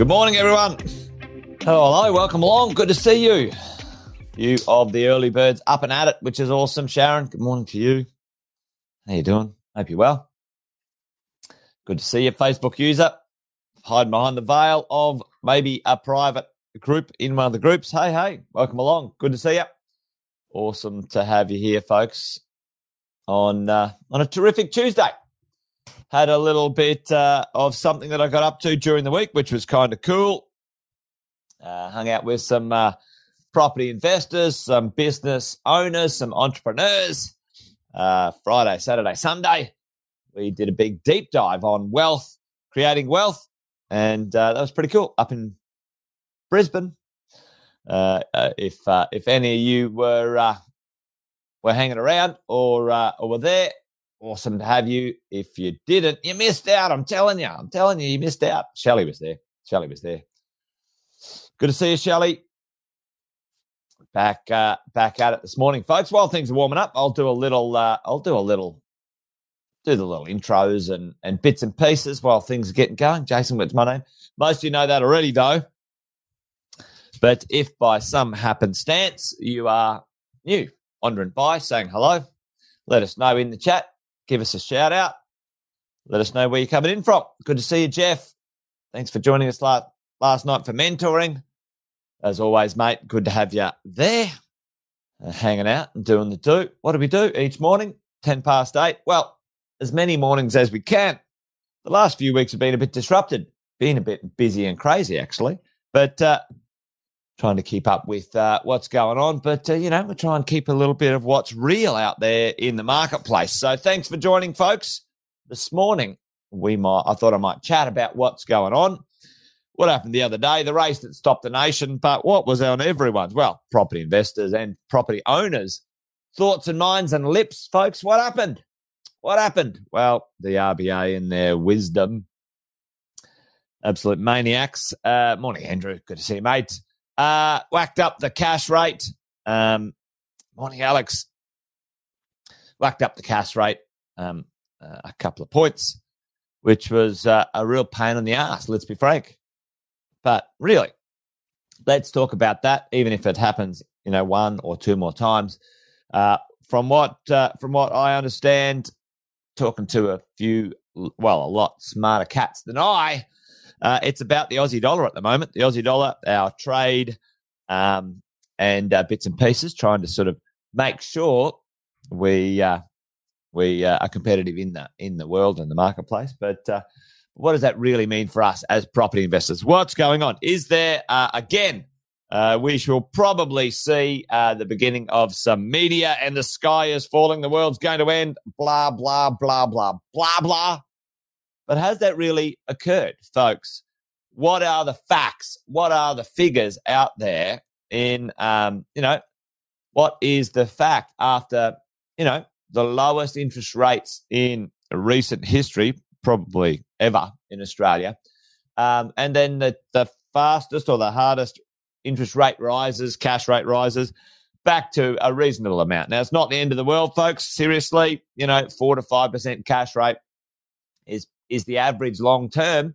Good morning, everyone. Hello, hello, welcome along. Good to see you. You of the early birds up and at it, which is awesome. Sharon, good morning to you. How you doing? Hope you're well. Good to see you, Facebook user. Hiding behind the veil of maybe a private group in one of the groups. Hey, hey, welcome along. Good to see you. Awesome to have you here, folks, on uh, on a terrific Tuesday had a little bit uh, of something that I got up to during the week, which was kind of cool. Uh, hung out with some uh, property investors, some business owners, some entrepreneurs. Uh, Friday, Saturday, Sunday, we did a big deep dive on wealth, creating wealth, and uh, that was pretty cool up in Brisbane. Uh, if if any of you were were hanging around or or were there, Awesome to have you. If you didn't, you missed out. I'm telling you. I'm telling you, you missed out. Shelley was there. Shelley was there. Good to see you, Shelley. Back uh, back at it this morning, folks. While things are warming up, I'll do a little. Uh, I'll do a little. Do the little intros and and bits and pieces while things are getting going. Jason, what's my name? Most of you know that already, though. But if by some happenstance you are new, wandering by, saying hello, let us know in the chat give us a shout out. Let us know where you're coming in from. Good to see you, Jeff. Thanks for joining us last, last night for mentoring. As always, mate, good to have you there, uh, hanging out and doing the do. What do we do each morning? 10 past eight. Well, as many mornings as we can. The last few weeks have been a bit disrupted, been a bit busy and crazy, actually. But uh, trying to keep up with uh, what's going on. But, uh, you know, we try and keep a little bit of what's real out there in the marketplace. So thanks for joining, folks. This morning, we might, I thought I might chat about what's going on. What happened the other day, the race that stopped the nation, but what was on everyone's, well, property investors and property owners' thoughts and minds and lips, folks. What happened? What happened? Well, the RBA in their wisdom, absolute maniacs. Uh, morning, Andrew. Good to see you, mate uh, whacked up the cash rate. Um, morning, Alex. Whacked up the cash rate um, uh, a couple of points, which was uh, a real pain in the ass, let's be frank. But really, let's talk about that, even if it happens, you know, one or two more times. Uh, from what uh, from what I understand, talking to a few, well, a lot smarter cats than I, uh, it's about the Aussie dollar at the moment. The Aussie dollar, our trade, um, and uh, bits and pieces, trying to sort of make sure we uh, we uh, are competitive in the in the world and the marketplace. But uh, what does that really mean for us as property investors? What's going on? Is there uh, again? we shall probably see the beginning of some media, and the sky is falling. The world's going to end. Blah blah blah blah blah blah. But has that really occurred, folks? What are the facts? What are the figures out there in, um, you know, what is the fact after, you know, the lowest interest rates in recent history, probably ever in Australia, um, and then the, the fastest or the hardest interest rate rises, cash rate rises back to a reasonable amount. Now, it's not the end of the world, folks. Seriously, you know, four to 5% cash rate is is the average long term.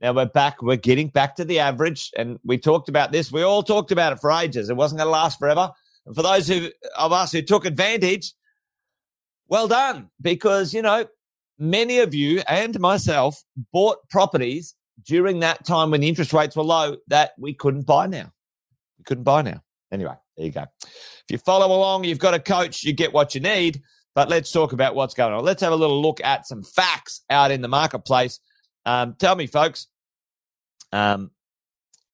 Now we're back, we're getting back to the average. And we talked about this. We all talked about it for ages. It wasn't going to last forever. And for those who, of us who took advantage, well done. Because, you know, many of you and myself bought properties during that time when the interest rates were low that we couldn't buy now. We couldn't buy now. Anyway, there you go. If you follow along, you've got a coach, you get what you need. But let's talk about what's going on. Let's have a little look at some facts out in the marketplace. Um, tell me, folks, um,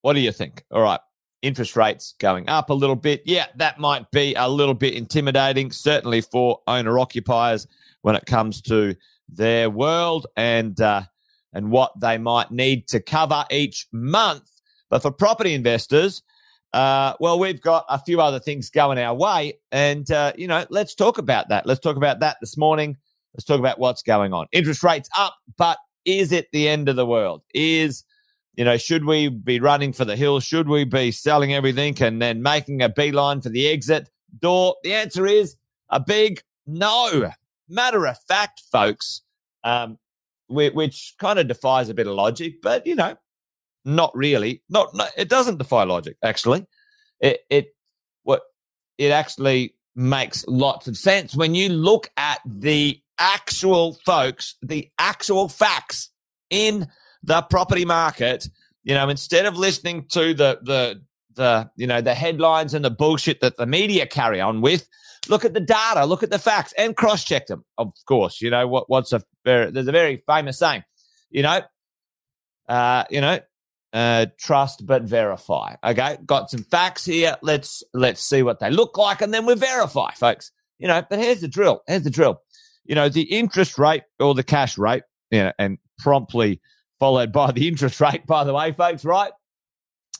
what do you think? All right, interest rates going up a little bit. Yeah, that might be a little bit intimidating, certainly for owner occupiers when it comes to their world and uh, and what they might need to cover each month. But for property investors, uh, well, we've got a few other things going our way. And, uh, you know, let's talk about that. Let's talk about that this morning. Let's talk about what's going on. Interest rates up, but is it the end of the world? Is, you know, should we be running for the hill? Should we be selling everything and then making a beeline for the exit door? The answer is a big no. Matter of fact, folks, um, which kind of defies a bit of logic, but, you know, not really. Not, not it doesn't defy logic. Actually, it it what it actually makes lots of sense when you look at the actual folks, the actual facts in the property market. You know, instead of listening to the the the you know the headlines and the bullshit that the media carry on with, look at the data, look at the facts, and cross check them. Of course, you know what what's a there's a very famous saying, you know, uh, you know, uh, trust but verify. Okay, got some facts here. Let's let's see what they look like, and then we verify, folks. You know, but here's the drill. Here's the drill. You know, the interest rate or the cash rate, you know, and promptly followed by the interest rate, by the way, folks, right?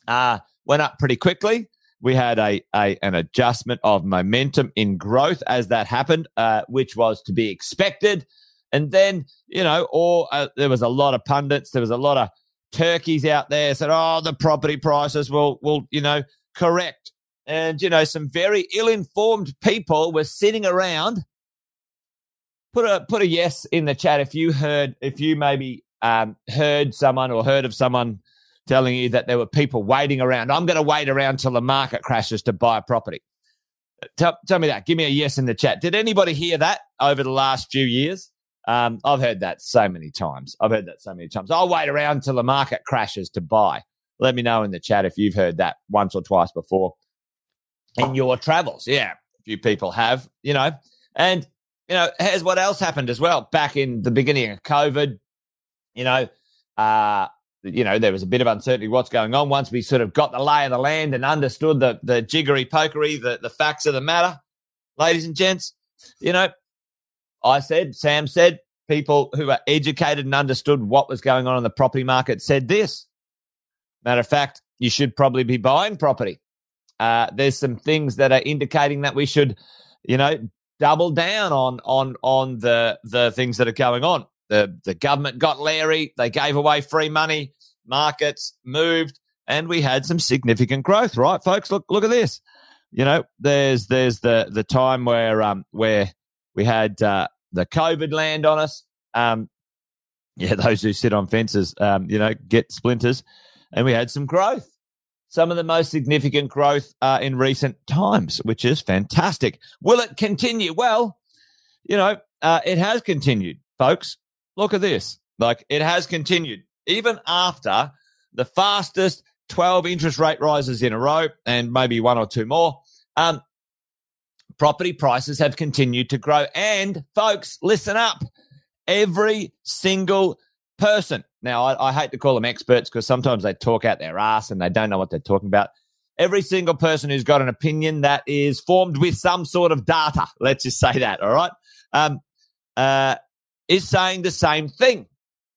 Uh, went up pretty quickly. We had a, a an adjustment of momentum in growth as that happened, uh, which was to be expected. And then, you know, or uh, there was a lot of pundits, there was a lot of turkeys out there said, "Oh, the property prices will will you know correct." And you know, some very ill-informed people were sitting around. Put a put a yes in the chat if you heard if you maybe um, heard someone or heard of someone telling you that there were people waiting around. I'm going to wait around till the market crashes to buy a property. Tell, tell me that. Give me a yes in the chat. Did anybody hear that over the last few years? Um, I've heard that so many times. I've heard that so many times. I'll wait around till the market crashes to buy. Let me know in the chat if you've heard that once or twice before in your travels. Yeah, a few people have, you know. And, you know, here's what else happened as well. Back in the beginning of COVID, you know, uh, you know, there was a bit of uncertainty what's going on. Once we sort of got the lay of the land and understood the the jiggery pokery, the, the facts of the matter, ladies and gents, you know, I said, Sam said, people who are educated and understood what was going on in the property market said this. Matter of fact, you should probably be buying property. Uh, there's some things that are indicating that we should, you know, double down on on on the the things that are going on. The the government got leery. They gave away free money. Markets moved, and we had some significant growth. Right, folks. Look look at this. You know, there's there's the the time where um where we had uh, the COVID land on us. Um, yeah, those who sit on fences, um, you know, get splinters. And we had some growth, some of the most significant growth uh, in recent times, which is fantastic. Will it continue? Well, you know, uh, it has continued, folks. Look at this. Like it has continued even after the fastest 12 interest rate rises in a row and maybe one or two more. Um, property prices have continued to grow. And folks, listen up. Every single person. Now, I, I hate to call them experts because sometimes they talk out their ass and they don't know what they're talking about. Every single person who's got an opinion that is formed with some sort of data, let's just say that, all right, um, uh, is saying the same thing.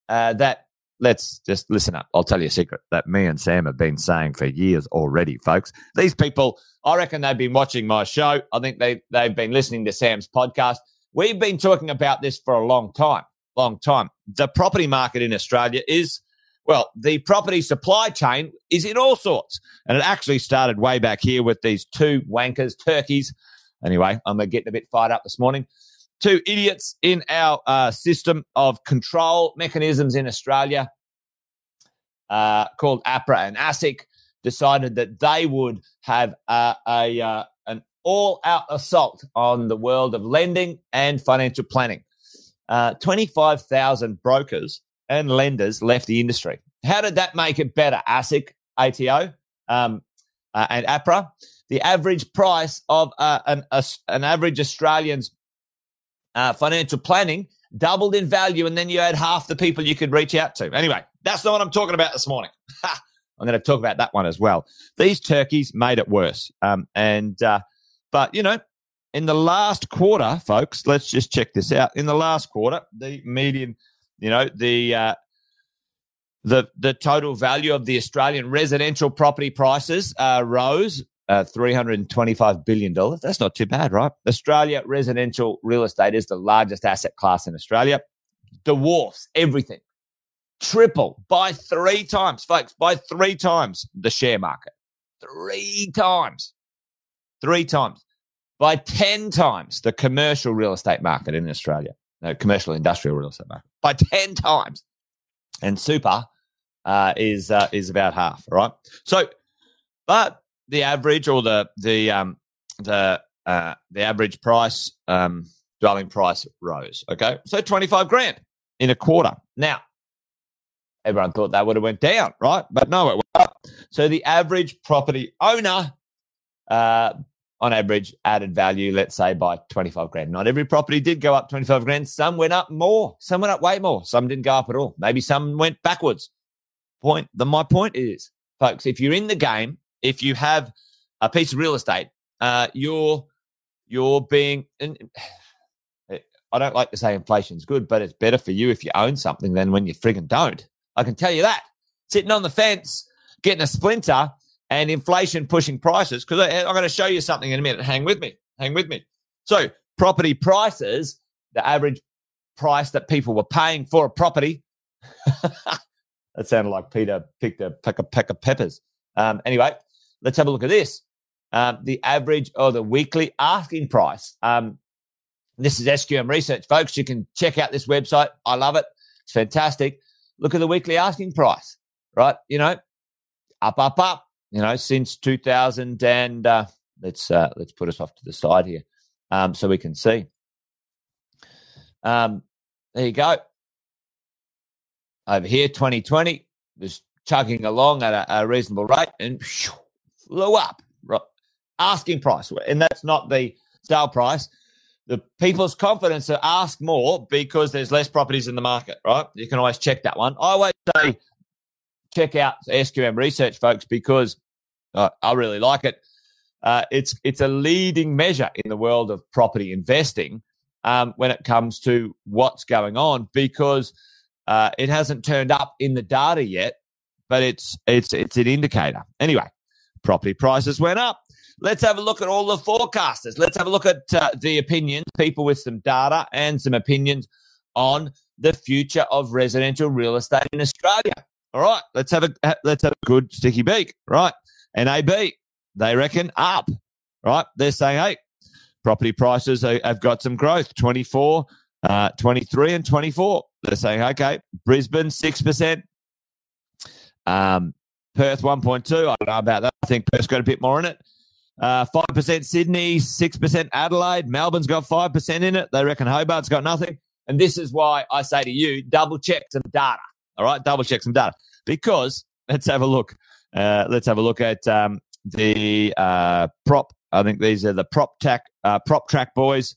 Uh, that let's just listen up. I'll tell you a secret that me and Sam have been saying for years already, folks. These people, I reckon they've been watching my show. I think they, they've been listening to Sam's podcast. We've been talking about this for a long time, long time. The property market in Australia is, well, the property supply chain is in all sorts. And it actually started way back here with these two wankers, turkeys. Anyway, I'm getting a bit fired up this morning two idiots in our uh, system of control mechanisms in Australia uh, called APRA and ASIC decided that they would have uh, a uh, an all out assault on the world of lending and financial planning. Uh, 25,000 brokers and lenders left the industry. How did that make it better? ASIC, ATO, um, uh, and APRA. The average price of an, a, an average Australian's uh, financial planning doubled in value, and then you had half the people you could reach out to. Anyway, that's not what I'm talking about this morning. I'm going to talk about that one as well. These turkeys made it worse. Um, and, uh, but, you know, in the last quarter, folks, let's just check this out. In the last quarter, the median, you know, the, uh, the the total value of the Australian residential property prices uh, rose uh, $325 billion. That's not too bad, right? Australia residential real estate is the largest asset class in Australia, dwarfs everything. Triple by three times, folks, by three times the share market. Three times. Three times. By 10 times the commercial real estate market in Australia, no, commercial industrial real estate market. By 10 times. And super uh, is uh, is about half. Right. So, but the average or the the um, the uh, the average price um, dwelling price rose. Okay, so twenty five grand in a quarter. Now, everyone thought that would have went down, right? But no, it went up. So the average property owner, uh, on average, added value, let's say by twenty five grand. Not every property did go up twenty five grand. Some went up more. Some went up way more. Some didn't go up at all. Maybe some went backwards. Point. The my point is, folks, if you're in the game, if you have a piece of real estate, uh, you're you're being. I don't like to say inflation's good, but it's better for you if you own something than when you friggin' don't. I can tell you that. Sitting on the fence, getting a splinter, and inflation pushing prices. Because I'm going to show you something in a minute. Hang with me. Hang with me. So, property prices, the average price that people were paying for a property. that sounded like Peter picked a peck of, of peppers. Um, anyway, let's have a look at this. Um, the average or the weekly asking price. Um, this is SQM research, folks. You can check out this website. I love it. It's fantastic. Look at the weekly asking price, right? You know, up, up, up. You know, since 2000 and uh, let's uh, let's put us off to the side here, um, so we can see. Um, there you go. Over here, 2020 was chugging along at a, a reasonable rate and flew up. Right. Asking price, and that's not the sale price the people's confidence to ask more because there's less properties in the market, right? You can always check that one. I always say check out SQM research, folks, because uh, I really like it. Uh, it's it's a leading measure in the world of property investing um, when it comes to what's going on because uh, it hasn't turned up in the data yet, but it's it's it's an indicator. Anyway, property prices went up. Let's have a look at all the forecasters. Let's have a look at uh, the opinions, people with some data and some opinions on the future of residential real estate in Australia. All right, let's have a let's have a good sticky beak. Right, NAB they reckon up. Right, they're saying hey, property prices have got some growth. 24, uh, 23 and 24. They're saying okay, Brisbane 6%. Um, Perth 1.2. I don't know about that. I think Perth's got a bit more in it. Uh, 5% Sydney, 6% Adelaide. Melbourne's got 5% in it. They reckon Hobart's got nothing. And this is why I say to you, double check some data. All right, double check some data. Because let's have a look. Uh, let's have a look at um, the uh, prop. I think these are the PropTrack, uh, PropTrack boys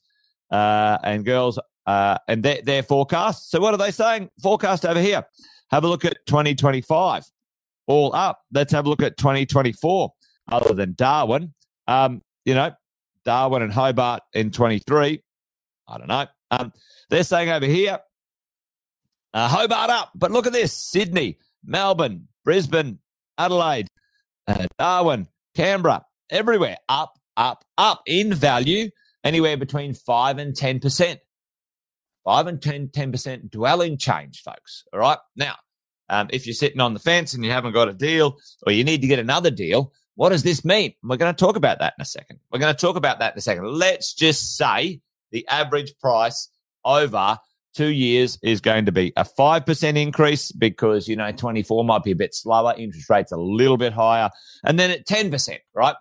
uh, and girls uh, and their, their forecasts. So what are they saying? Forecast over here. Have a look at 2025. All up. Let's have a look at 2024. Other than Darwin, um, you know, Darwin and Hobart in 23. I don't know. Um, they're saying over here, uh, Hobart up. But look at this Sydney, Melbourne, Brisbane, Adelaide, uh, Darwin, Canberra, everywhere up, up, up in value, anywhere between 5 and 10%. 5 and 10, 10% dwelling change, folks. All right. Now, um, if you're sitting on the fence and you haven't got a deal or you need to get another deal, what does this mean? We're going to talk about that in a second. We're going to talk about that in a second. Let's just say the average price over two years is going to be a 5% increase because, you know, 24 might be a bit slower, interest rates a little bit higher, and then at 10%, right?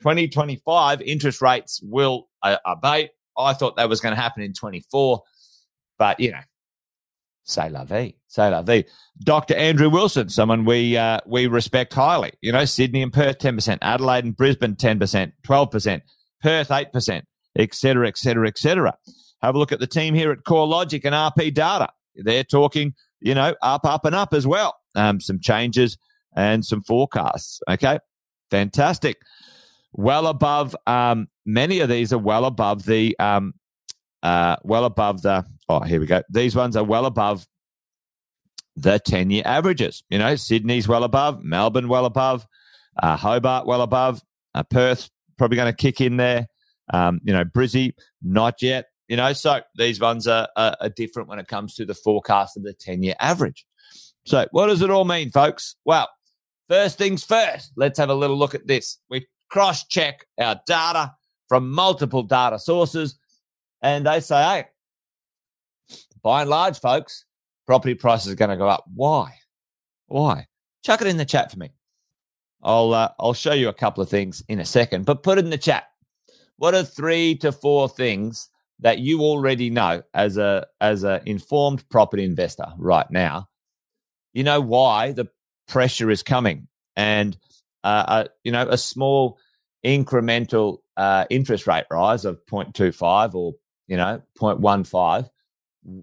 2025 interest rates will uh, abate. I thought that was going to happen in 24, but, you know, say la vie, say la vie. Dr. Andrew Wilson, someone we uh, we respect highly. You know, Sydney and Perth, 10%, Adelaide and Brisbane, 10%, 12%, Perth, 8%, et cetera, et cetera, et cetera. Have a look at the team here at CoreLogic and RP Data. They're talking, you know, up, up, and up as well. Um, some changes and some forecasts. Okay, fantastic. Well above, um, many of these are well above the um, uh, well above the, oh, here we go. These ones are well above the 10 year averages. You know, Sydney's well above, Melbourne well above, uh, Hobart well above, uh, Perth probably going to kick in there. Um, you know, Brizzy, not yet. You know, so these ones are, are, are different when it comes to the forecast of the 10 year average. So, what does it all mean, folks? Well, first things first, let's have a little look at this. We cross check our data from multiple data sources and they say, hey, by and large, folks, property prices are going to go up. Why? Why? Chuck it in the chat for me. I'll uh, I'll show you a couple of things in a second, but put it in the chat. What are three to four things that you already know as a as an informed property investor right now? You know why the pressure is coming, and uh, uh, you know a small incremental uh, interest rate rise of 0.25 or you know 0.15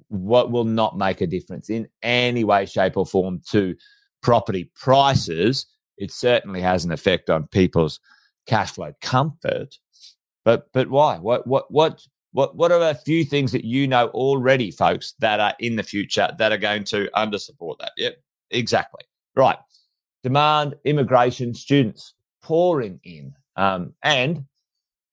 what will not make a difference in any way shape or form to property prices it certainly has an effect on people's cash flow comfort. But but why? What what what what what are a few things that you know already folks that are in the future that are going to under support that? Yep exactly. Right. Demand immigration students pouring in um, and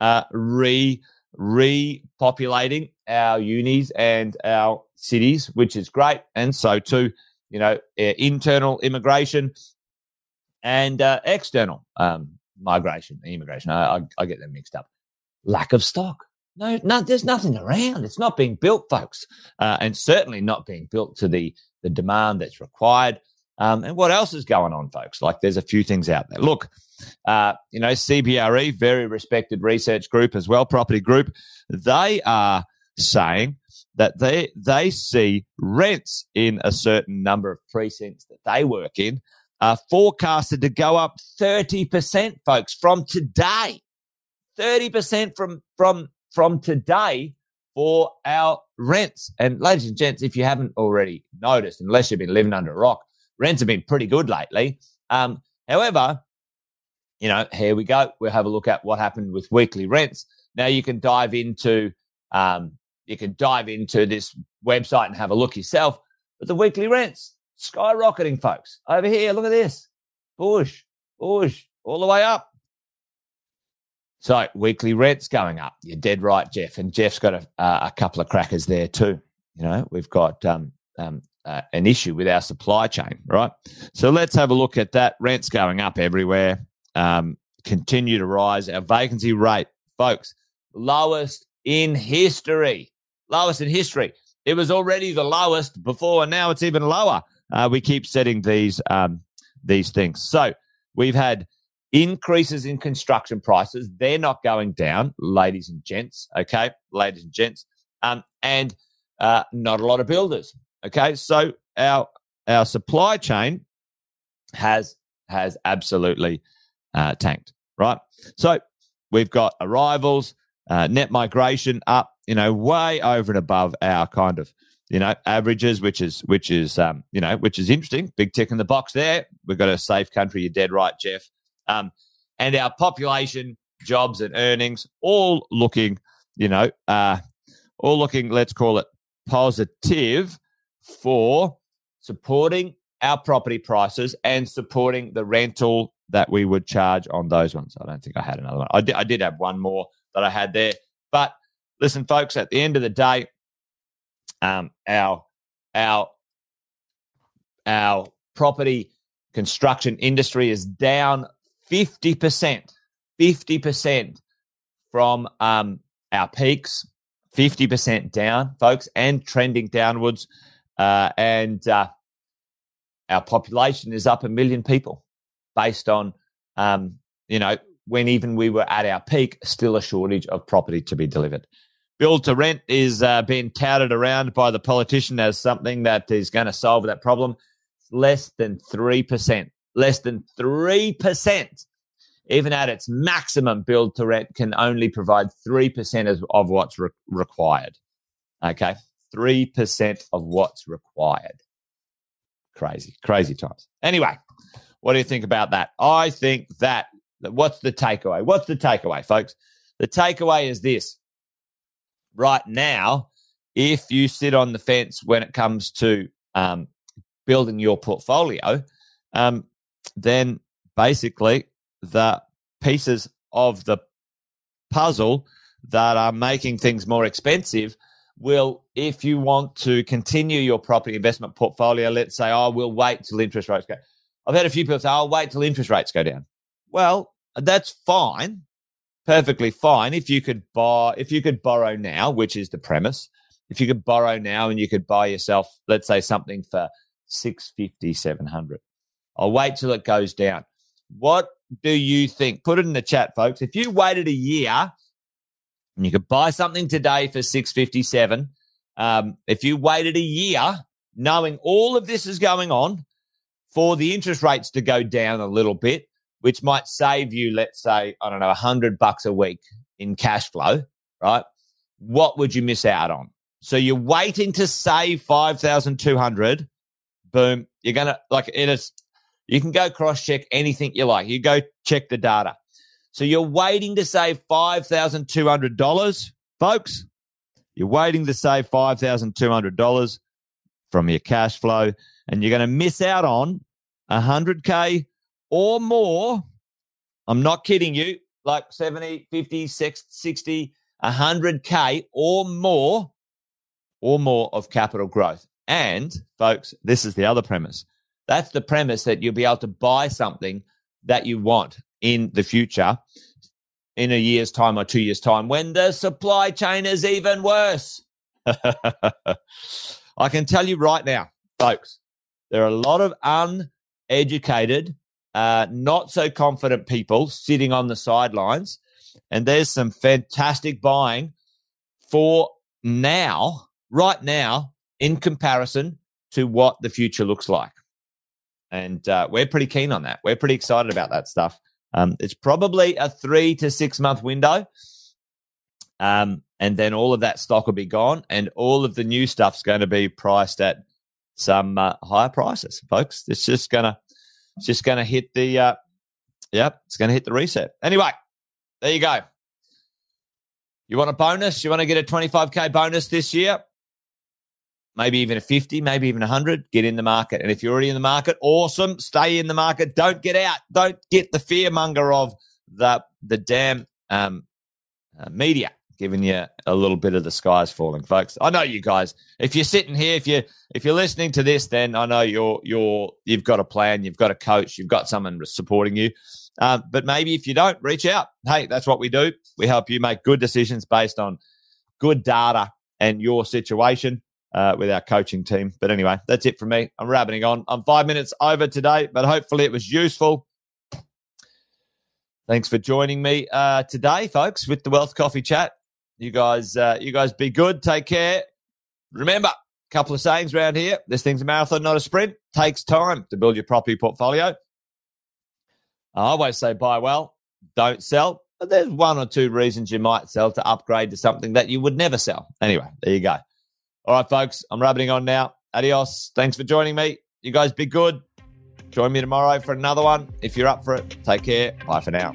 uh, re repopulating our unis and our cities, which is great. And so too, you know, internal immigration and uh, external um, migration, immigration. I, I, I, get them mixed up. Lack of stock. No, no, there's nothing around. It's not being built, folks, uh, and certainly not being built to the the demand that's required. Um, and what else is going on, folks? Like there's a few things out there. Look, uh, you know, CBRE, very respected research group as well, property group, they are saying that they they see rents in a certain number of precincts that they work in are forecasted to go up 30%, folks, from today. 30% from from from today for our rents. And ladies and gents, if you haven't already noticed, unless you've been living under a rock, rents have been pretty good lately. Um, however, you know, here we go. We'll have a look at what happened with weekly rents. Now you can dive into um, you can dive into this website and have a look yourself. But the weekly rents skyrocketing, folks. Over here, look at this. Bush, bush, all the way up. So weekly rents going up. You're dead right, Jeff. And Jeff's got a, a couple of crackers there too. You know, we've got um, um, uh, an issue with our supply chain, right? So let's have a look at that. Rents going up everywhere um, continue to rise. Our vacancy rate, folks, lowest in history. Lowest in history. It was already the lowest before, and now it's even lower. Uh, we keep setting these um, these things. So we've had increases in construction prices. They're not going down, ladies and gents. Okay, ladies and gents, um, and uh, not a lot of builders. Okay, so our our supply chain has has absolutely uh, tanked, right? So we've got arrivals, uh, net migration up, you know, way over and above our kind of, you know, averages, which is, which is, um, you know, which is interesting. Big tick in the box there. We've got a safe country. You're dead right, Jeff. Um, and our population, jobs, and earnings all looking, you know, uh, all looking, let's call it positive for supporting our property prices and supporting the rental that we would charge on those ones. I don't think I had another one. I did, I did have one more that I had there. But listen, folks, at the end of the day, um, our our our property construction industry is down 50%, 50% from um, our peaks, 50% down, folks, and trending downwards. Uh, and uh, our population is up a million people based on, um, you know, when even we were at our peak, still a shortage of property to be delivered. Build to rent is uh, being touted around by the politician as something that is going to solve that problem. Less than 3%. Less than 3%. Even at its maximum, build to rent can only provide 3% of, what's re- required. Okay. 3% of what's required. Crazy, crazy times. Anyway, what do you think about that? I think that what's the takeaway? What's the takeaway, folks? The takeaway is this. Right now, if you sit on the fence when it comes to um, building your portfolio, um, then basically the pieces of the puzzle that are making things more expensive will, if you want to continue your property investment portfolio, let's say, oh, we'll wait till interest rates go. I've had a few people say, I'll wait till interest rates go down. Well, that's fine, perfectly fine. If you could buy, if you could borrow now, which is the premise, if you could borrow now and you could buy yourself, let's say something for 650, 700. I'll wait till it goes down. What do you think? Put it in the chat, folks. If you waited a year and you could buy something today for 657, um, if you waited a year knowing all of this is going on for the interest rates to go down a little bit, which might save you, let's say, I don't know, a hundred bucks a week in cash flow, right? What would you miss out on? So you're waiting to save 5,200. Boom. You're going to like it is. You can go cross check anything you like. You go check the data. So you're waiting to save $5,200, folks. You're waiting to save $5,200 from your cash flow and you're going to miss out on 100K or more. I'm not kidding you. Like 70, 50, 60, 100K or more or more of capital growth. And folks, this is the other premise. That's the premise that you'll be able to buy something that you want in the future in a year's time or two years' time when the supply chain is even worse. I can tell you right now, folks, there are a lot of uneducated, uh, not so confident people sitting on the sidelines. And there's some fantastic buying for now, right now, in comparison to what the future looks like. And uh, we're pretty keen on that. We're pretty excited about that stuff. Um, it's probably a three to six month window. Um, and then all of that stock will be gone, and all of the new stuff's going to be priced at some uh, higher prices, folks. It's just gonna, it's just gonna hit the, uh, yep, it's gonna hit the reset. Anyway, there you go. You want a bonus? You want to get a 25k bonus this year? maybe even a 50, maybe even a 100, get in the market. And if you're already in the market, awesome. Stay in the market. Don't get out. Don't get the fearmonger of the, the damn um, uh, media giving you a little bit of the skies falling, folks. I know you guys. If you're sitting here, if you if you're listening to this, then I know you're you're you've got a plan, you've got a coach, you've got someone supporting you. Um, but maybe if you don't, reach out. Hey, that's what we do. We help you make good decisions based on good data and your situation uh, with our coaching team. But anyway, that's it from me. I'm rabbiting on. I'm five minutes over today, but hopefully it was useful. Thanks for joining me uh, today, folks, with the Wealth Coffee Chat. You guys, uh, you guys, be good. Take care. Remember, a couple of sayings around here. This thing's a marathon, not a sprint. Takes time to build your property portfolio. I always say buy well, don't sell. But there's one or two reasons you might sell to upgrade to something that you would never sell. Anyway, there you go. All right, folks, I'm rabbiting on now. Adios. Thanks for joining me. You guys be good. Join me tomorrow for another one. If you're up for it, take care. Bye for now.